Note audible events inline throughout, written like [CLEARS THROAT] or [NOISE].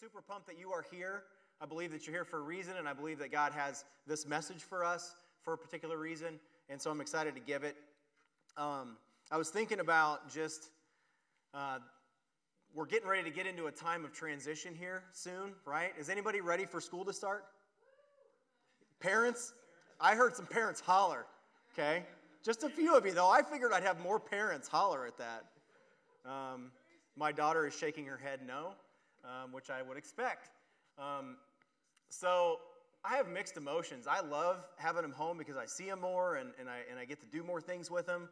super pumped that you are here. I believe that you're here for a reason, and I believe that God has this message for us for a particular reason, and so I'm excited to give it. Um, I was thinking about just, uh, we're getting ready to get into a time of transition here soon, right? Is anybody ready for school to start? Parents? I heard some parents holler, okay? Just a few of you, though. I figured I'd have more parents holler at that. Um, my daughter is shaking her head no, um, which I would expect. Um, so I have mixed emotions. I love having them home because I see them more and, and, I, and I get to do more things with them.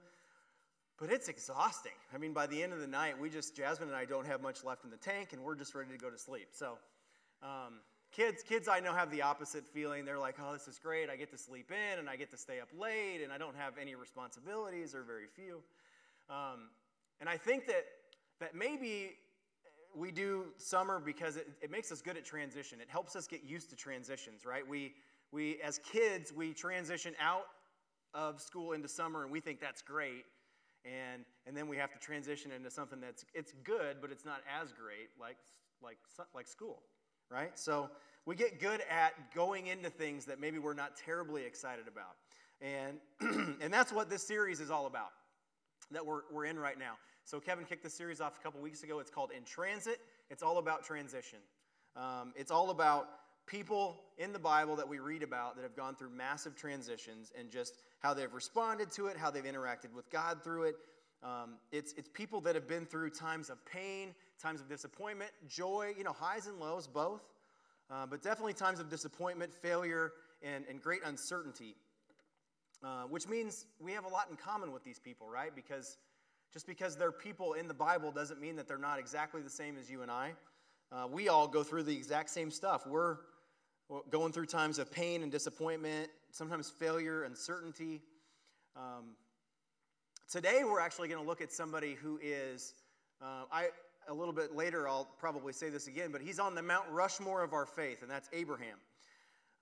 But it's exhausting. I mean, by the end of the night, we just, Jasmine and I don't have much left in the tank and we're just ready to go to sleep. So, um, kids, kids I know have the opposite feeling. They're like, oh, this is great. I get to sleep in and I get to stay up late and I don't have any responsibilities or very few. Um, and I think that, that maybe we do summer because it, it makes us good at transition. It helps us get used to transitions, right? We, we, as kids, we transition out of school into summer and we think that's great. And, and then we have to transition into something that's it's good, but it's not as great like, like, like school, right? So we get good at going into things that maybe we're not terribly excited about. And, [CLEARS THROAT] and that's what this series is all about that we're, we're in right now. So Kevin kicked this series off a couple weeks ago. It's called In Transit. It's all about transition. Um, it's all about people in the Bible that we read about that have gone through massive transitions and just how they've responded to it, how they've interacted with God through it. Um, it's, it's people that have been through times of pain, times of disappointment, joy, you know, highs and lows, both. Uh, but definitely times of disappointment, failure, and, and great uncertainty. Uh, which means we have a lot in common with these people, right? Because just because they're people in the Bible doesn't mean that they're not exactly the same as you and I. Uh, we all go through the exact same stuff. We're going through times of pain and disappointment, sometimes failure, uncertainty. Um, today, we're actually going to look at somebody who is, uh, I a little bit later, I'll probably say this again, but he's on the Mount Rushmore of our faith, and that's Abraham.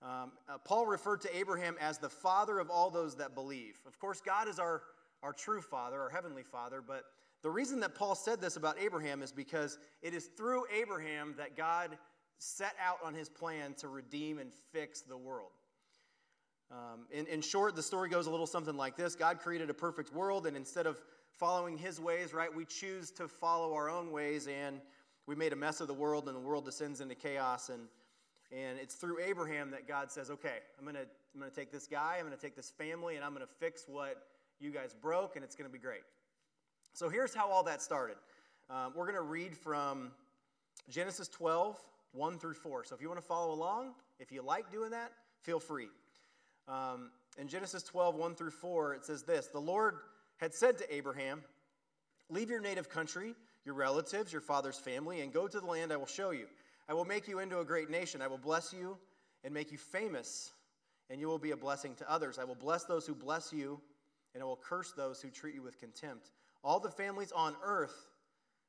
Um, uh, Paul referred to Abraham as the father of all those that believe. Of course, God is our our true Father, our Heavenly Father. But the reason that Paul said this about Abraham is because it is through Abraham that God set out on his plan to redeem and fix the world. Um, in, in short, the story goes a little something like this God created a perfect world, and instead of following his ways, right, we choose to follow our own ways, and we made a mess of the world, and the world descends into chaos. And, and it's through Abraham that God says, okay, I'm going to I'm going to take this guy, I'm going to take this family, and I'm going to fix what you guys broke, and it's going to be great. So here's how all that started. Um, we're going to read from Genesis 12, 1 through 4. So if you want to follow along, if you like doing that, feel free. Um, in Genesis 12, 1 through 4, it says this The Lord had said to Abraham, Leave your native country, your relatives, your father's family, and go to the land I will show you. I will make you into a great nation. I will bless you and make you famous, and you will be a blessing to others. I will bless those who bless you and I will curse those who treat you with contempt. All the families on earth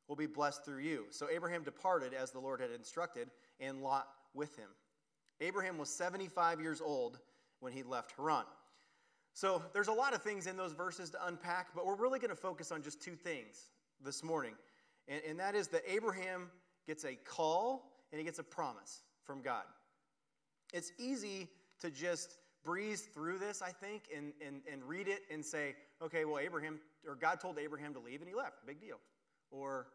will be blessed through you. So Abraham departed as the Lord had instructed, and Lot with him. Abraham was 75 years old when he left Haran. So there's a lot of things in those verses to unpack, but we're really going to focus on just two things this morning. And, and that is that Abraham gets a call and he gets a promise from God. It's easy to just breeze through this, I think, and, and, and read it and say, okay, well, Abraham, or God told Abraham to leave and he left. Big deal. Or,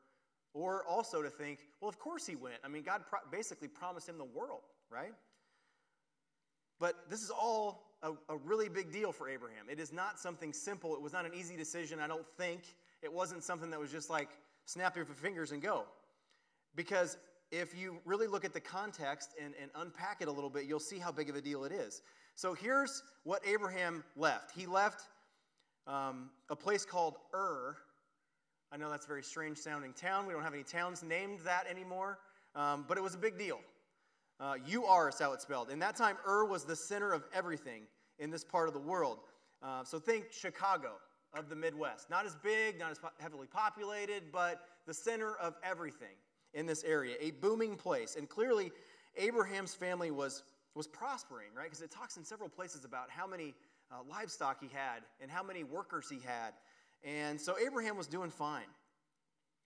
or also to think, well, of course he went. I mean, God pro- basically promised him the world, right? But this is all a, a really big deal for Abraham. It is not something simple. It was not an easy decision, I don't think. It wasn't something that was just like snap your fingers and go. Because if you really look at the context and, and unpack it a little bit, you'll see how big of a deal it is. So here's what Abraham left. He left um, a place called Ur. I know that's a very strange sounding town. We don't have any towns named that anymore, um, but it was a big deal. Uh, U-R is how it's spelled. In that time, Ur was the center of everything in this part of the world. Uh, so think Chicago of the Midwest. Not as big, not as heavily populated, but the center of everything in this area. A booming place. And clearly, Abraham's family was was prospering, right? Because it talks in several places about how many uh, livestock he had and how many workers he had. And so Abraham was doing fine.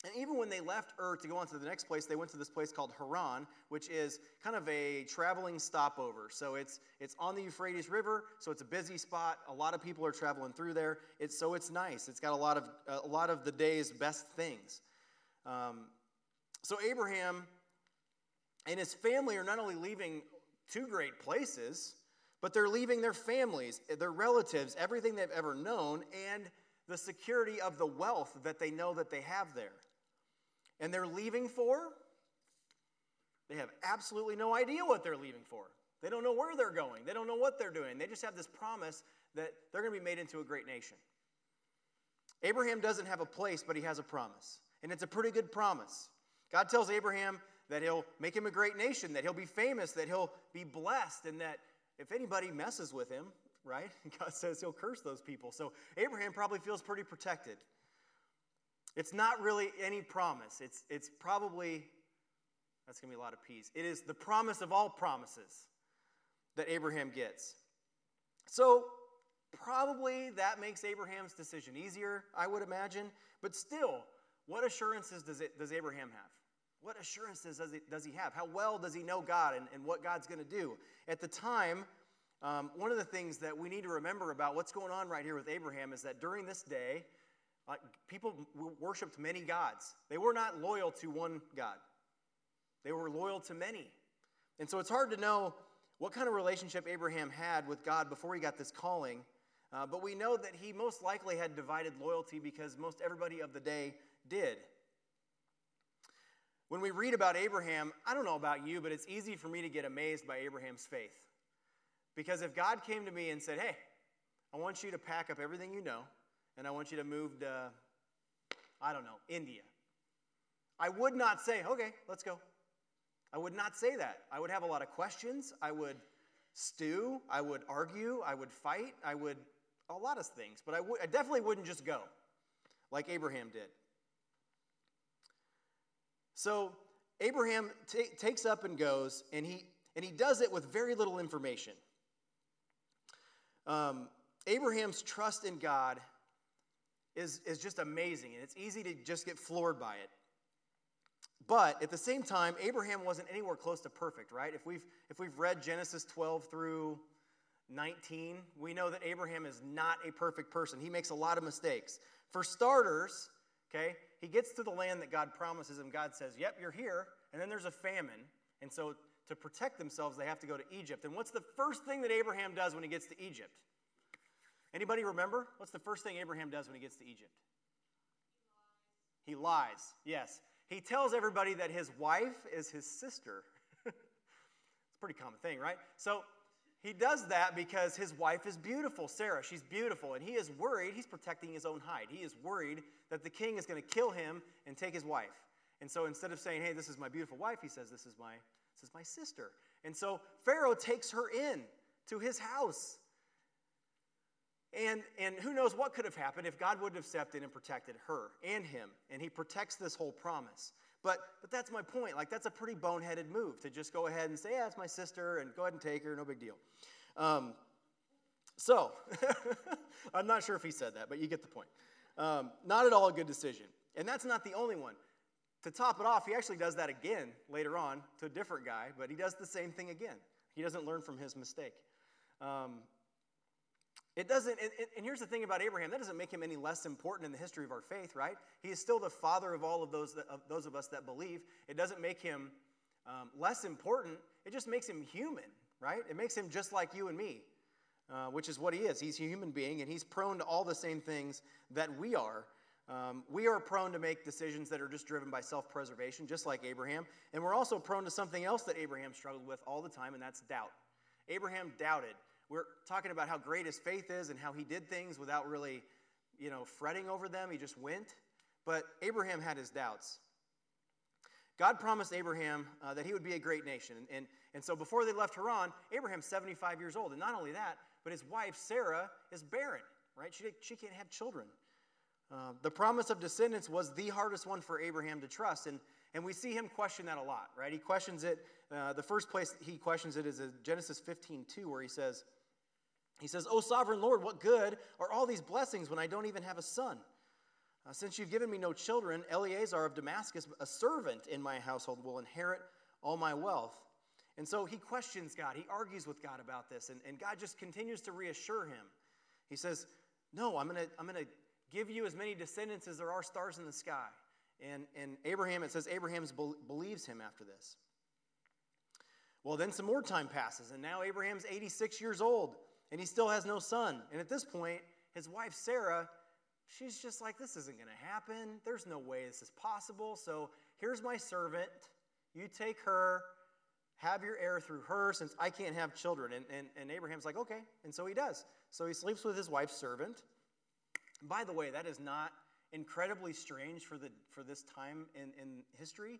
And even when they left Ur to go on to the next place, they went to this place called Haran, which is kind of a traveling stopover. So it's, it's on the Euphrates River, so it's a busy spot. A lot of people are traveling through there. It's, so it's nice. It's got a lot of, a lot of the day's best things. Um, so Abraham and his family are not only leaving two great places, but they're leaving their families, their relatives, everything they've ever known, and the security of the wealth that they know that they have there. And they're leaving for? They have absolutely no idea what they're leaving for. They don't know where they're going. They don't know what they're doing. They just have this promise that they're going to be made into a great nation. Abraham doesn't have a place, but he has a promise. And it's a pretty good promise. God tells Abraham that he'll make him a great nation, that he'll be famous, that he'll be blessed, and that if anybody messes with him, right, [LAUGHS] God says he'll curse those people. So Abraham probably feels pretty protected. It's not really any promise. It's, it's probably, that's going to be a lot of peace. It is the promise of all promises that Abraham gets. So, probably that makes Abraham's decision easier, I would imagine. But still, what assurances does, it, does Abraham have? What assurances does, it, does he have? How well does he know God and, and what God's going to do? At the time, um, one of the things that we need to remember about what's going on right here with Abraham is that during this day, uh, people worshiped many gods. They were not loyal to one God, they were loyal to many. And so it's hard to know what kind of relationship Abraham had with God before he got this calling. Uh, but we know that he most likely had divided loyalty because most everybody of the day did. When we read about Abraham, I don't know about you, but it's easy for me to get amazed by Abraham's faith. Because if God came to me and said, Hey, I want you to pack up everything you know, and I want you to move to, I don't know, India. I would not say, okay, let's go. I would not say that. I would have a lot of questions. I would stew. I would argue. I would fight. I would, a lot of things. But I, would, definitely wouldn't just go like Abraham did. So Abraham t- takes up and goes, and he, and he does it with very little information. Um, Abraham's trust in God is, is just amazing, and it's easy to just get floored by it. But at the same time, Abraham wasn't anywhere close to perfect, right? If we've, if we've read Genesis 12 through 19, we know that Abraham is not a perfect person. He makes a lot of mistakes. For starters, okay, he gets to the land that God promises him. God says, Yep, you're here. And then there's a famine. And so to protect themselves, they have to go to Egypt. And what's the first thing that Abraham does when he gets to Egypt? Anybody remember? What's the first thing Abraham does when he gets to Egypt? He lies. He lies. Yes. He tells everybody that his wife is his sister. [LAUGHS] it's a pretty common thing, right? So he does that because his wife is beautiful, Sarah. She's beautiful, and he is worried. He's protecting his own hide. He is worried that the king is going to kill him and take his wife. And so instead of saying, "Hey, this is my beautiful wife," he says, "This is my this is my sister." And so Pharaoh takes her in to his house. And, and who knows what could have happened if God would have stepped in and protected her and him. And he protects this whole promise. But, but that's my point. Like, that's a pretty boneheaded move to just go ahead and say, yeah, it's my sister, and go ahead and take her, no big deal. Um, so, [LAUGHS] I'm not sure if he said that, but you get the point. Um, not at all a good decision. And that's not the only one. To top it off, he actually does that again later on to a different guy, but he does the same thing again. He doesn't learn from his mistake. Um, it doesn't, and, and, here's the thing about Abraham that doesn't make him any less important in the history of our faith, right? He is still the father of all of those, that, of those of us that believe. It doesn't make him um, less important, it just makes him human, right? It makes him just like you and me, uh, which is what he is. He's a human being, and he's prone to all the same things that we are. Um, we are prone to make decisions that are just driven by self preservation, just like Abraham. And we're also prone to something else that Abraham struggled with all the time, and that's doubt. Abraham doubted. We're talking about how great his faith is and how he did things without really, you know, fretting over them. He just went. But Abraham had his doubts. God promised Abraham uh, that he would be a great nation. And, and, and so before they left Haran, Abraham's 75 years old. And not only that, but his wife, Sarah, is barren, right? She, she can't have children. Uh, the promise of descendants was the hardest one for Abraham to trust. And, and we see him question that a lot, right? He questions it. Uh, the first place he questions it is Genesis 15 2, where he says, he says, Oh, sovereign Lord, what good are all these blessings when I don't even have a son? Uh, since you've given me no children, Eliezer of Damascus, a servant in my household, will inherit all my wealth. And so he questions God. He argues with God about this, and, and God just continues to reassure him. He says, No, I'm going to I'm to give you as many descendants as there are stars in the sky. And, and Abraham, it says Abraham believes him after this. Well, then some more time passes, and now Abraham's 86 years old, and he still has no son. And at this point, his wife Sarah, she's just like, This isn't going to happen. There's no way this is possible. So here's my servant. You take her, have your heir through her, since I can't have children. And, and, and Abraham's like, Okay. And so he does. So he sleeps with his wife's servant. By the way, that is not incredibly strange for, the, for this time in, in history.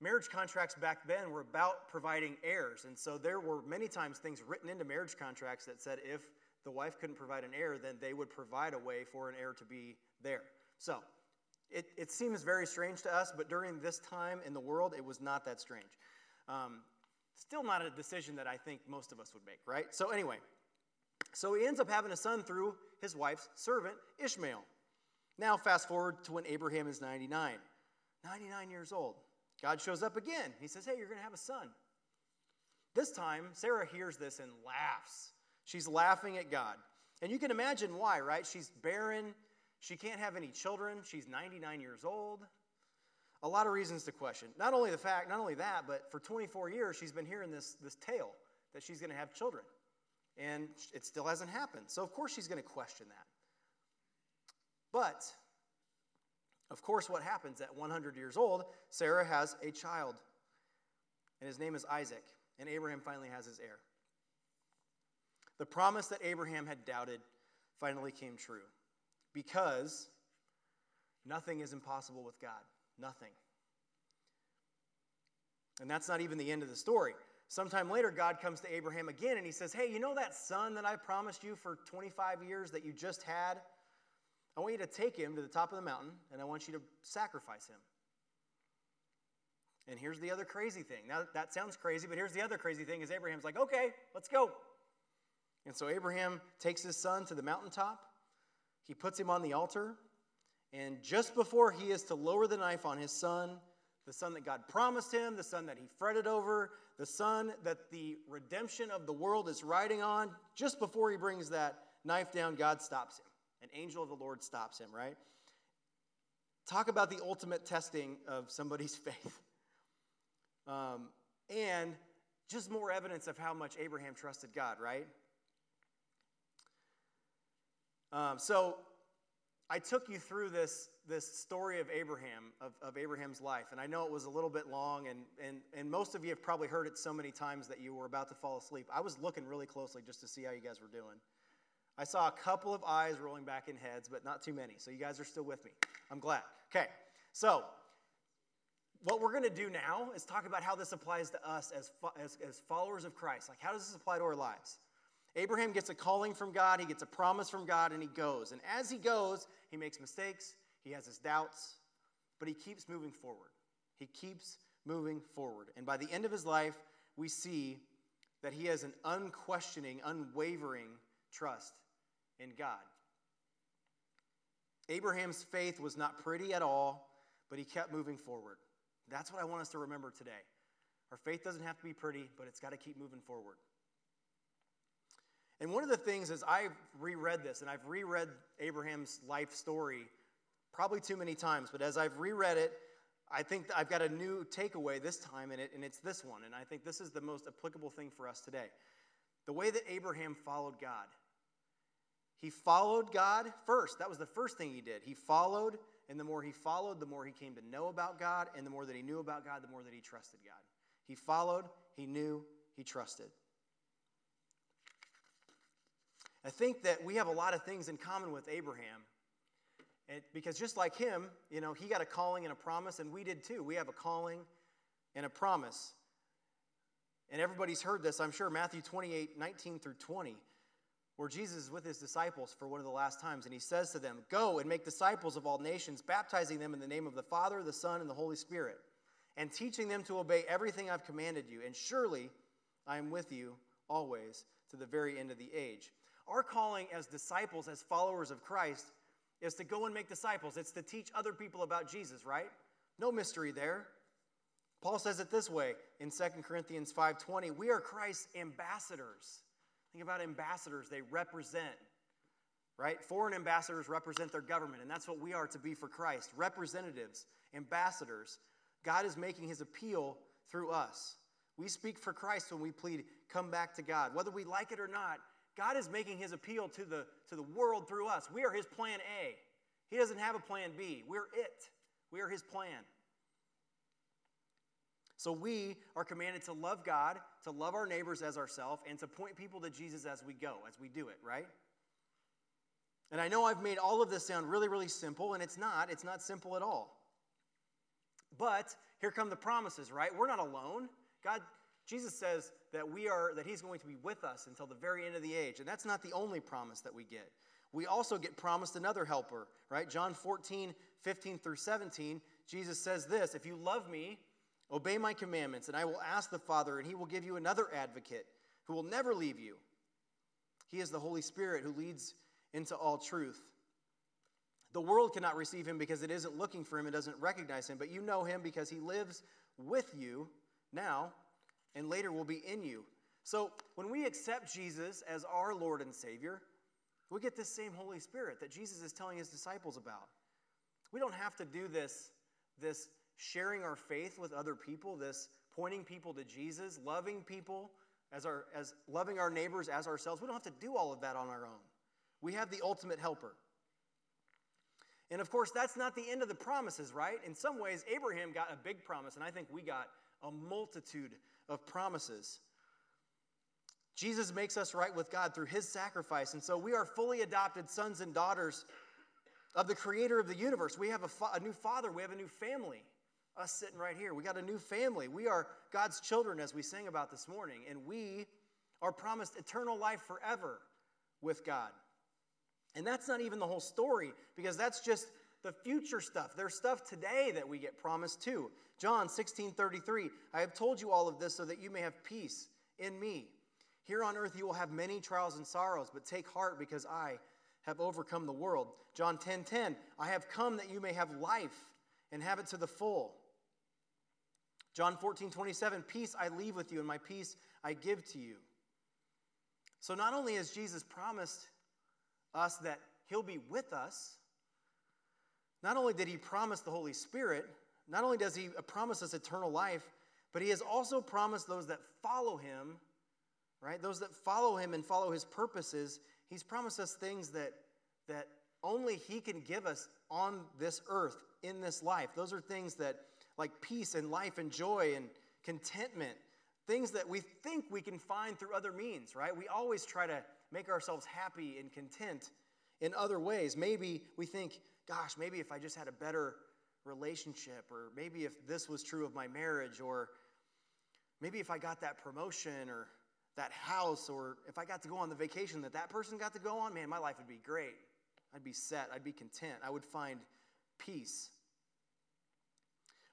Marriage contracts back then were about providing heirs. And so there were many times things written into marriage contracts that said if the wife couldn't provide an heir, then they would provide a way for an heir to be there. So it, it seems very strange to us, but during this time in the world, it was not that strange. Um, still not a decision that I think most of us would make, right? So, anyway, so he ends up having a son through his wife's servant, Ishmael. Now, fast forward to when Abraham is 99. 99 years old. God shows up again. He says, Hey, you're going to have a son. This time, Sarah hears this and laughs. She's laughing at God. And you can imagine why, right? She's barren. She can't have any children. She's 99 years old. A lot of reasons to question. Not only the fact, not only that, but for 24 years, she's been hearing this, this tale that she's going to have children. And it still hasn't happened. So, of course, she's going to question that. But, of course, what happens at 100 years old, Sarah has a child, and his name is Isaac, and Abraham finally has his heir. The promise that Abraham had doubted finally came true because nothing is impossible with God. Nothing. And that's not even the end of the story. Sometime later, God comes to Abraham again and he says, Hey, you know that son that I promised you for 25 years that you just had? I want you to take him to the top of the mountain and I want you to sacrifice him. And here's the other crazy thing. Now, that sounds crazy, but here's the other crazy thing is Abraham's like, okay, let's go. And so Abraham takes his son to the mountaintop. He puts him on the altar. And just before he is to lower the knife on his son, the son that God promised him, the son that he fretted over, the son that the redemption of the world is riding on, just before he brings that knife down, God stops him. An angel of the Lord stops him, right? Talk about the ultimate testing of somebody's [LAUGHS] faith. Um, and just more evidence of how much Abraham trusted God, right? Um, so I took you through this, this story of Abraham, of, of Abraham's life, and I know it was a little bit long, and, and, and most of you have probably heard it so many times that you were about to fall asleep. I was looking really closely just to see how you guys were doing. I saw a couple of eyes rolling back in heads, but not too many, so you guys are still with me. I'm glad. Okay, so what we're going to do now is talk about how this applies to us as, as, as followers of Christ. Like, how does this apply to our lives? Abraham gets a calling from God, he gets a promise from God, and he goes. And as he goes, he makes mistakes, he has his doubts, but he keeps moving forward. He keeps moving forward. And by the end of his life, we see that he has an unquestioning, unwavering trust in God. Abraham's faith was not pretty at all, but he kept moving forward. That's what I want us to remember today. Our faith doesn't have to be pretty, but it's got to keep moving forward. And one of the things is I've reread this and I've reread Abraham's life story probably too many times, but as I've reread it, I think I've got a new takeaway this time in it, and it's this one. And I think this is the most applicable thing for us today. The way that Abraham followed God. He followed God first. That was the first thing he did. He followed, and the more he followed, the more he came to know about God, and the more that he knew about God, the more that he trusted God. He followed, he knew, he trusted. I think that we have a lot of things in common with Abraham. And because just like him, you know, he got a calling and a promise, and we did too. We have a calling and a promise. And everybody's heard this, I'm sure, Matthew 28 19 through 20, where Jesus is with his disciples for one of the last times, and he says to them, Go and make disciples of all nations, baptizing them in the name of the Father, the Son, and the Holy Spirit, and teaching them to obey everything I've commanded you. And surely I am with you always to the very end of the age. Our calling as disciples, as followers of Christ, is to go and make disciples. It's to teach other people about Jesus, right? No mystery there. Paul says it this way in 2 Corinthians 5:20, we are Christ's ambassadors. Think about ambassadors, they represent. Right? Foreign ambassadors represent their government, and that's what we are to be for Christ. Representatives, ambassadors. God is making his appeal through us. We speak for Christ when we plead, come back to God. Whether we like it or not, God is making his appeal to the, to the world through us. We are his plan A. He doesn't have a plan B. We're it. We are his plan. So we are commanded to love God, to love our neighbors as ourselves, and to point people to Jesus as we go, as we do it, right? And I know I've made all of this sound really, really simple, and it's not. It's not simple at all. But here come the promises, right? We're not alone. God, Jesus says that we are that He's going to be with us until the very end of the age. And that's not the only promise that we get. We also get promised another helper, right? John 14, 15 through 17, Jesus says this if you love me, Obey my commandments, and I will ask the Father, and he will give you another advocate who will never leave you. He is the Holy Spirit who leads into all truth. The world cannot receive him because it isn't looking for him and doesn't recognize him, but you know him because he lives with you now and later will be in you. So when we accept Jesus as our Lord and Savior, we get this same Holy Spirit that Jesus is telling his disciples about. We don't have to do this, this sharing our faith with other people, this pointing people to Jesus, loving people as our as loving our neighbors as ourselves. We don't have to do all of that on our own. We have the ultimate helper. And of course, that's not the end of the promises, right? In some ways, Abraham got a big promise, and I think we got a multitude of promises. Jesus makes us right with God through his sacrifice, and so we are fully adopted sons and daughters of the creator of the universe. We have a, fa- a new father, we have a new family us sitting right here. We got a new family. We are God's children, as we sang about this morning, and we are promised eternal life forever with God. And that's not even the whole story, because that's just the future stuff. There's stuff today that we get promised too. John 16 33, I have told you all of this so that you may have peace in me. Here on earth you will have many trials and sorrows, but take heart because I have overcome the world. John 10 10, I have come that you may have life and have it to the full. John 14, 27, peace I leave with you, and my peace I give to you. So not only has Jesus promised us that he'll be with us, not only did he promise the Holy Spirit, not only does he promise us eternal life, but he has also promised those that follow him, right? Those that follow him and follow his purposes, he's promised us things that, that only he can give us on this earth, in this life. Those are things that like peace and life and joy and contentment, things that we think we can find through other means, right? We always try to make ourselves happy and content in other ways. Maybe we think, gosh, maybe if I just had a better relationship, or maybe if this was true of my marriage, or maybe if I got that promotion or that house, or if I got to go on the vacation that that person got to go on, man, my life would be great. I'd be set, I'd be content, I would find peace.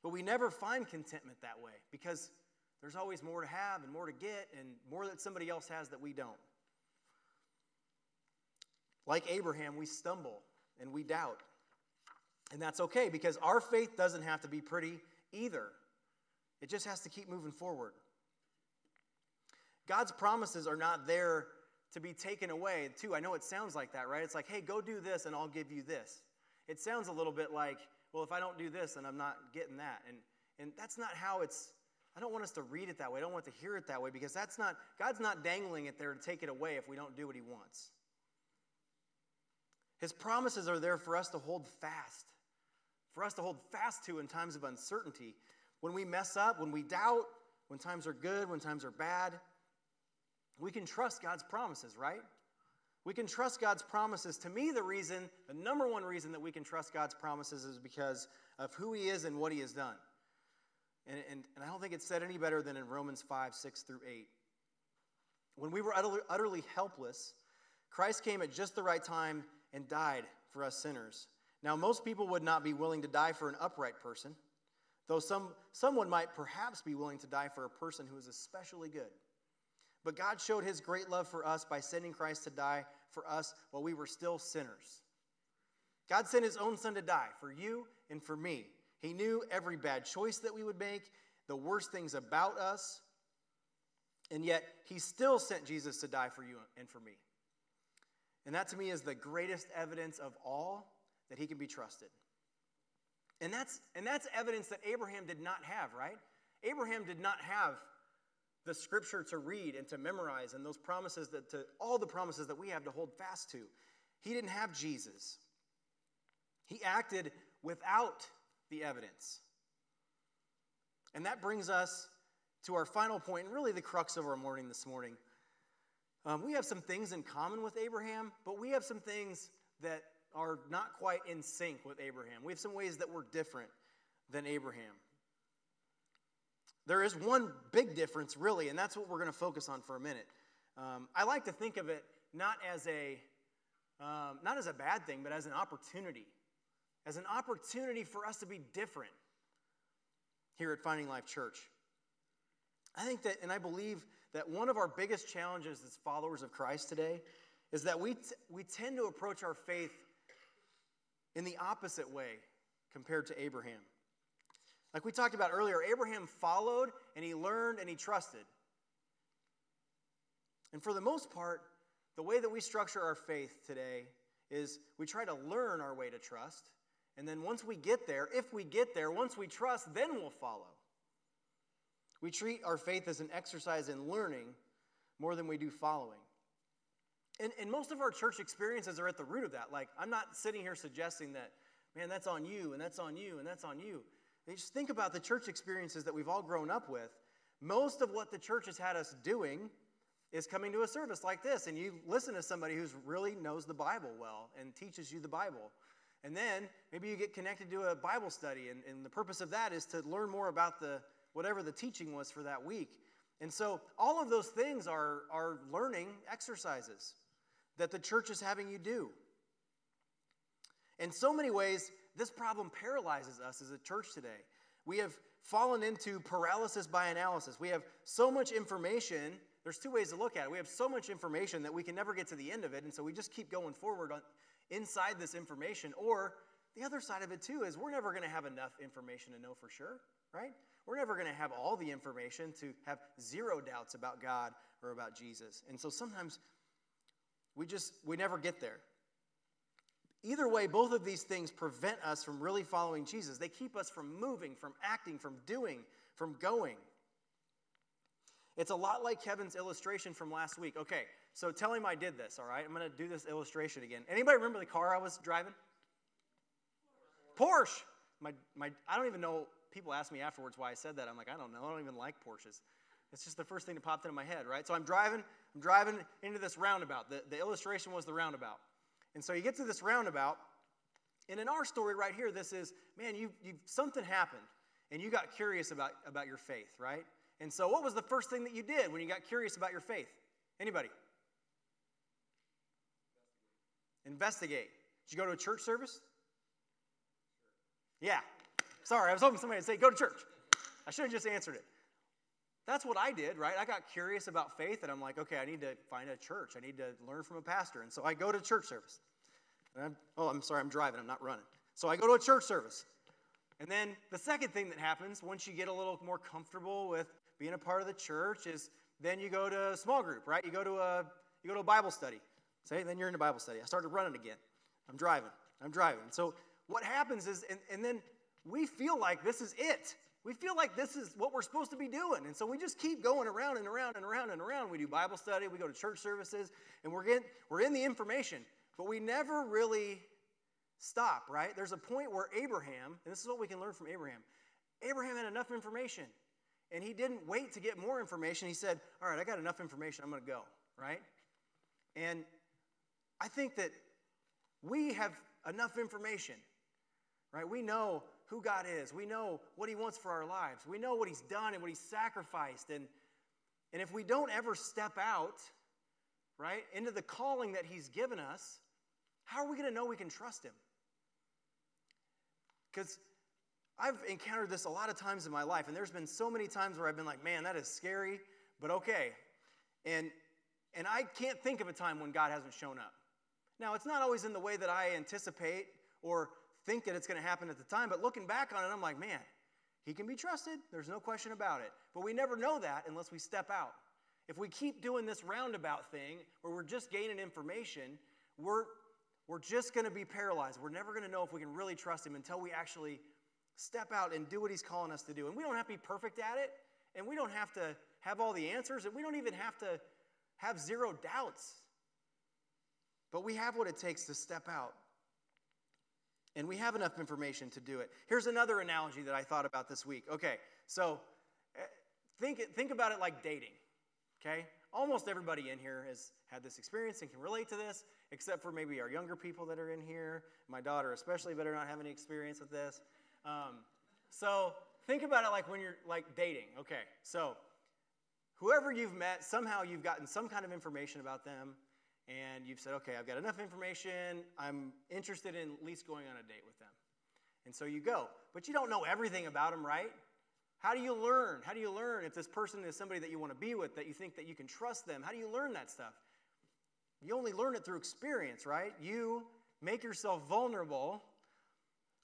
But we never find contentment that way because there's always more to have and more to get and more that somebody else has that we don't. Like Abraham, we stumble and we doubt. And that's okay because our faith doesn't have to be pretty either, it just has to keep moving forward. God's promises are not there to be taken away, too. I know it sounds like that, right? It's like, hey, go do this and I'll give you this. It sounds a little bit like, well, if I don't do this, then I'm not getting that. And, and that's not how it's, I don't want us to read it that way. I don't want to hear it that way because that's not, God's not dangling it there to take it away if we don't do what He wants. His promises are there for us to hold fast, for us to hold fast to in times of uncertainty. When we mess up, when we doubt, when times are good, when times are bad, we can trust God's promises, right? We can trust God's promises. To me, the reason, the number one reason that we can trust God's promises is because of who He is and what He has done. And, and, and I don't think it's said any better than in Romans 5 6 through 8. When we were utterly, utterly helpless, Christ came at just the right time and died for us sinners. Now, most people would not be willing to die for an upright person, though some, someone might perhaps be willing to die for a person who is especially good. But God showed his great love for us by sending Christ to die for us while we were still sinners. God sent his own son to die for you and for me. He knew every bad choice that we would make, the worst things about us, and yet he still sent Jesus to die for you and for me. And that to me is the greatest evidence of all that he can be trusted. And that's, and that's evidence that Abraham did not have, right? Abraham did not have the scripture to read and to memorize and those promises that to all the promises that we have to hold fast to. He didn't have Jesus. He acted without the evidence. And that brings us to our final point, and really the crux of our morning this morning. Um, we have some things in common with Abraham, but we have some things that are not quite in sync with Abraham. We have some ways that we're different than Abraham. There is one big difference, really, and that's what we're going to focus on for a minute. Um, I like to think of it not as a um, not as a bad thing, but as an opportunity, as an opportunity for us to be different here at Finding Life Church. I think that, and I believe that one of our biggest challenges as followers of Christ today is that we, t- we tend to approach our faith in the opposite way compared to Abraham. Like we talked about earlier, Abraham followed and he learned and he trusted. And for the most part, the way that we structure our faith today is we try to learn our way to trust. And then once we get there, if we get there, once we trust, then we'll follow. We treat our faith as an exercise in learning more than we do following. And, and most of our church experiences are at the root of that. Like, I'm not sitting here suggesting that, man, that's on you, and that's on you, and that's on you. They just think about the church experiences that we've all grown up with. Most of what the church has had us doing is coming to a service like this, and you listen to somebody who really knows the Bible well and teaches you the Bible. And then maybe you get connected to a Bible study, and, and the purpose of that is to learn more about the whatever the teaching was for that week. And so all of those things are, are learning exercises that the church is having you do. In so many ways, this problem paralyzes us as a church today. We have fallen into paralysis by analysis. We have so much information. There's two ways to look at it. We have so much information that we can never get to the end of it, and so we just keep going forward on, inside this information. Or the other side of it, too, is we're never going to have enough information to know for sure, right? We're never going to have all the information to have zero doubts about God or about Jesus. And so sometimes we just, we never get there. Either way, both of these things prevent us from really following Jesus. They keep us from moving, from acting, from doing, from going. It's a lot like Kevin's illustration from last week. Okay, so tell him I did this, all right? I'm going to do this illustration again. Anybody remember the car I was driving? Porsche. My, my, I don't even know, people ask me afterwards why I said that. I'm like, I don't know. I don't even like Porsches. It's just the first thing that popped into my head, right? So I'm driving, I'm driving into this roundabout. The, the illustration was the roundabout. And so you get to this roundabout, and in our story right here, this is, man, you, you something happened, and you got curious about, about your faith, right? And so what was the first thing that you did when you got curious about your faith? Anybody? Investigate. Did you go to a church service? Yeah. Sorry, I was hoping somebody would say, go to church. I should have just answered it. That's what I did, right? I got curious about faith, and I'm like, okay, I need to find a church. I need to learn from a pastor. And so I go to church service. I'm, oh, I'm sorry, I'm driving, I'm not running. So I go to a church service. And then the second thing that happens once you get a little more comfortable with being a part of the church is then you go to a small group, right? You go to a you go to a Bible study. Say, then you're in a Bible study. I started running again. I'm driving. I'm driving. So what happens is, and, and then we feel like this is it. We feel like this is what we're supposed to be doing. And so we just keep going around and around and around and around. We do Bible study, we go to church services, and we're in, we're in the information, but we never really stop, right? There's a point where Abraham, and this is what we can learn from Abraham Abraham had enough information, and he didn't wait to get more information. He said, All right, I got enough information, I'm going to go, right? And I think that we have enough information, right? We know who God is. We know what He wants for our lives. We know what He's done and what He's sacrificed. And, and if we don't ever step out, right, into the calling that He's given us, how are we going to know we can trust Him? Because I've encountered this a lot of times in my life, and there's been so many times where I've been like, man, that is scary, but okay. And, and I can't think of a time when God hasn't shown up. Now, it's not always in the way that I anticipate or think that it's going to happen at the time. But looking back on it, I'm like, man, he can be trusted. There's no question about it. But we never know that unless we step out. If we keep doing this roundabout thing where we're just gaining information, we're, we're just going to be paralyzed. We're never going to know if we can really trust him until we actually step out and do what he's calling us to do. And we don't have to be perfect at it, and we don't have to have all the answers, and we don't even have to have zero doubts. But we have what it takes to step out. And we have enough information to do it. Here's another analogy that I thought about this week. Okay, so eh, think, think about it like dating. Okay? Almost everybody in here has had this experience and can relate to this, except for maybe our younger people that are in here. My daughter, especially, better not have any experience with this. Um, so think about it like when you're like dating. Okay, so whoever you've met, somehow you've gotten some kind of information about them, and you've said, okay, I've got enough information. I'm interested in at least going on a date with them. And so you go, but you don't know everything about them, right? How do you learn? How do you learn if this person is somebody that you want to be with, that you think that you can trust them? How do you learn that stuff? You only learn it through experience, right? You make yourself vulnerable,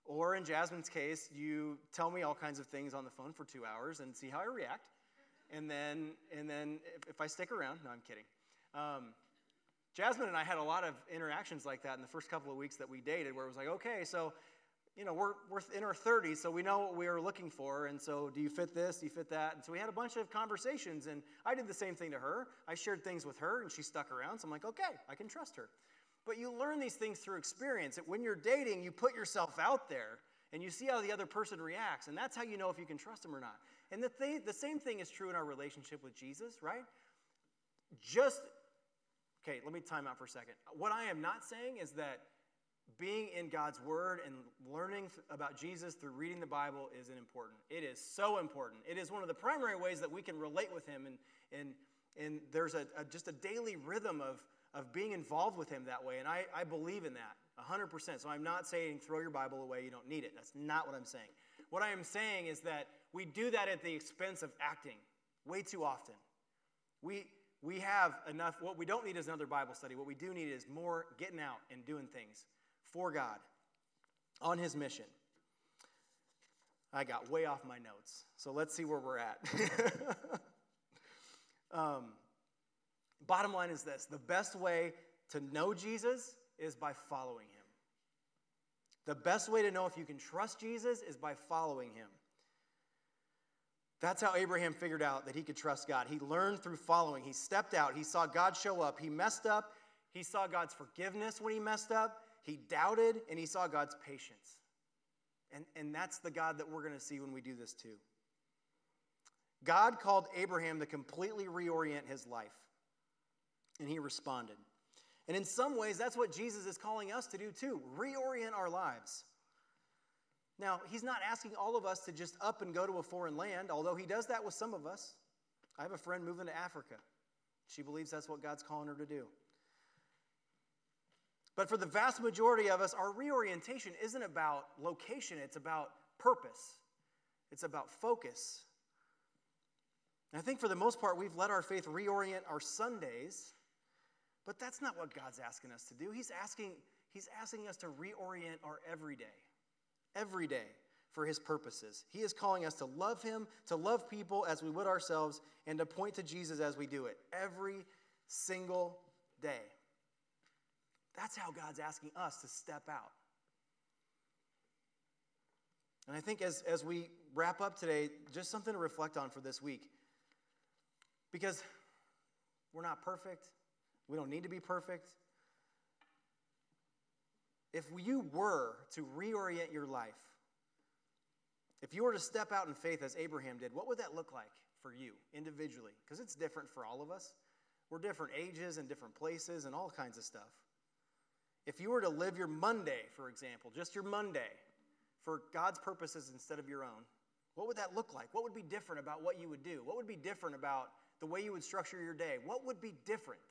or in Jasmine's case, you tell me all kinds of things on the phone for two hours and see how I react. And then, and then if, if I stick around, no, I'm kidding. Um, Jasmine and I had a lot of interactions like that in the first couple of weeks that we dated, where it was like, okay, so you know, we're, we're in our 30s, so we know what we are looking for. And so, do you fit this? Do you fit that? And so, we had a bunch of conversations, and I did the same thing to her. I shared things with her, and she stuck around. So, I'm like, okay, I can trust her. But you learn these things through experience. That when you're dating, you put yourself out there, and you see how the other person reacts. And that's how you know if you can trust them or not. And the, th- the same thing is true in our relationship with Jesus, right? Just, okay, let me time out for a second. What I am not saying is that being in God's Word and learning about Jesus through reading the Bible isn't important. It is so important. It is one of the primary ways that we can relate with Him, and, and, and there's a, a just a daily rhythm of, of being involved with Him that way. And I, I believe in that 100%. So I'm not saying throw your Bible away, you don't need it. That's not what I'm saying. What I am saying is that we do that at the expense of acting way too often. We, we have enough, what we don't need is another Bible study. What we do need is more getting out and doing things for God on his mission. I got way off my notes, so let's see where we're at. [LAUGHS] um, bottom line is this the best way to know Jesus is by following him. The best way to know if you can trust Jesus is by following him. That's how Abraham figured out that he could trust God. He learned through following. He stepped out. He saw God show up. He messed up. He saw God's forgiveness when he messed up. He doubted and he saw God's patience. And, and that's the God that we're going to see when we do this too. God called Abraham to completely reorient his life, and he responded. And in some ways, that's what Jesus is calling us to do too reorient our lives. Now, he's not asking all of us to just up and go to a foreign land, although he does that with some of us. I have a friend moving to Africa. She believes that's what God's calling her to do. But for the vast majority of us, our reorientation isn't about location, it's about purpose, it's about focus. And I think for the most part, we've let our faith reorient our Sundays, but that's not what God's asking us to do. He's asking, he's asking us to reorient our everyday, every day for His purposes. He is calling us to love Him, to love people as we would ourselves, and to point to Jesus as we do it every single day. That's how God's asking us to step out. And I think as, as we wrap up today, just something to reflect on for this week. Because we're not perfect, we don't need to be perfect. If you were to reorient your life, if you were to step out in faith as Abraham did, what would that look like for you individually? Because it's different for all of us. We're different ages and different places and all kinds of stuff. If you were to live your Monday, for example, just your Monday, for God's purposes instead of your own, what would that look like? What would be different about what you would do? What would be different about the way you would structure your day? What would be different?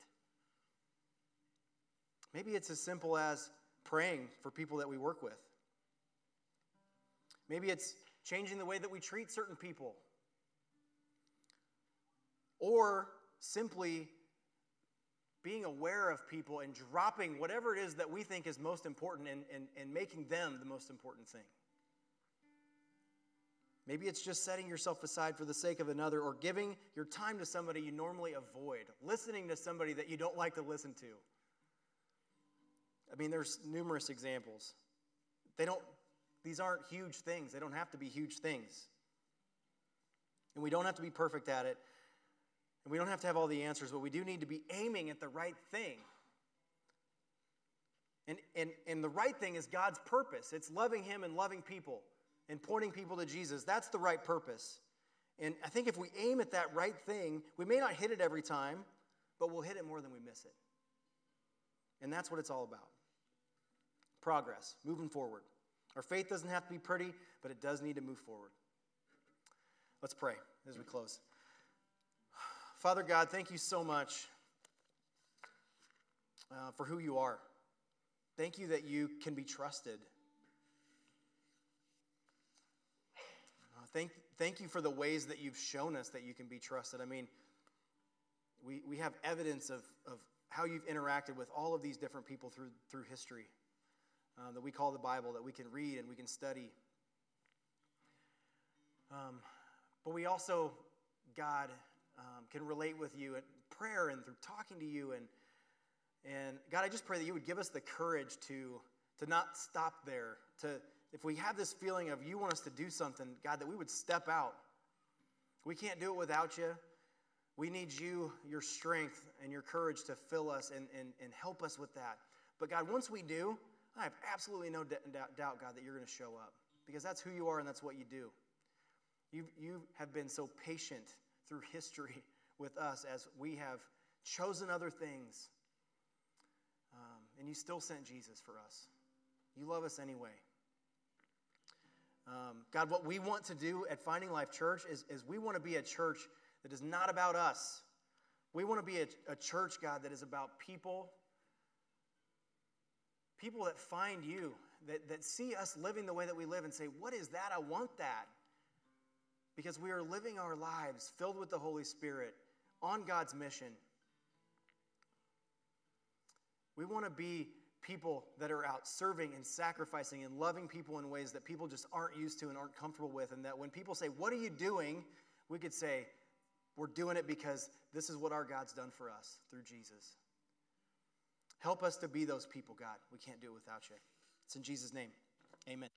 Maybe it's as simple as praying for people that we work with. Maybe it's changing the way that we treat certain people. Or simply being aware of people and dropping whatever it is that we think is most important and, and, and making them the most important thing. Maybe it's just setting yourself aside for the sake of another or giving your time to somebody you normally avoid, listening to somebody that you don't like to listen to. I mean, there's numerous examples. They don't, these aren't huge things. They don't have to be huge things. And we don't have to be perfect at it. And we don't have to have all the answers, but we do need to be aiming at the right thing. And, and, and the right thing is God's purpose. It's loving Him and loving people and pointing people to Jesus. That's the right purpose. And I think if we aim at that right thing, we may not hit it every time, but we'll hit it more than we miss it. And that's what it's all about progress, moving forward. Our faith doesn't have to be pretty, but it does need to move forward. Let's pray as we close. Father God, thank you so much uh, for who you are. Thank you that you can be trusted. Uh, thank, thank you for the ways that you've shown us that you can be trusted. I mean, we, we have evidence of, of how you've interacted with all of these different people through, through history uh, that we call the Bible, that we can read and we can study. Um, but we also, God, um, can relate with you in prayer and through talking to you. And, and God, I just pray that you would give us the courage to, to not stop there. To, if we have this feeling of you want us to do something, God, that we would step out. We can't do it without you. We need you, your strength, and your courage to fill us and, and, and help us with that. But God, once we do, I have absolutely no doubt, God, that you're going to show up because that's who you are and that's what you do. You, you have been so patient through history [LAUGHS] with us as we have chosen other things. Um, and you still sent Jesus for us. You love us anyway. Um, God, what we want to do at Finding Life Church is, is we want to be a church that is not about us. We want to be a, a church, God, that is about people people that find you, that, that see us living the way that we live and say, What is that? I want that. Because we are living our lives filled with the Holy Spirit on God's mission. We want to be people that are out serving and sacrificing and loving people in ways that people just aren't used to and aren't comfortable with. And that when people say, What are you doing? we could say, We're doing it because this is what our God's done for us through Jesus. Help us to be those people, God. We can't do it without you. It's in Jesus' name. Amen.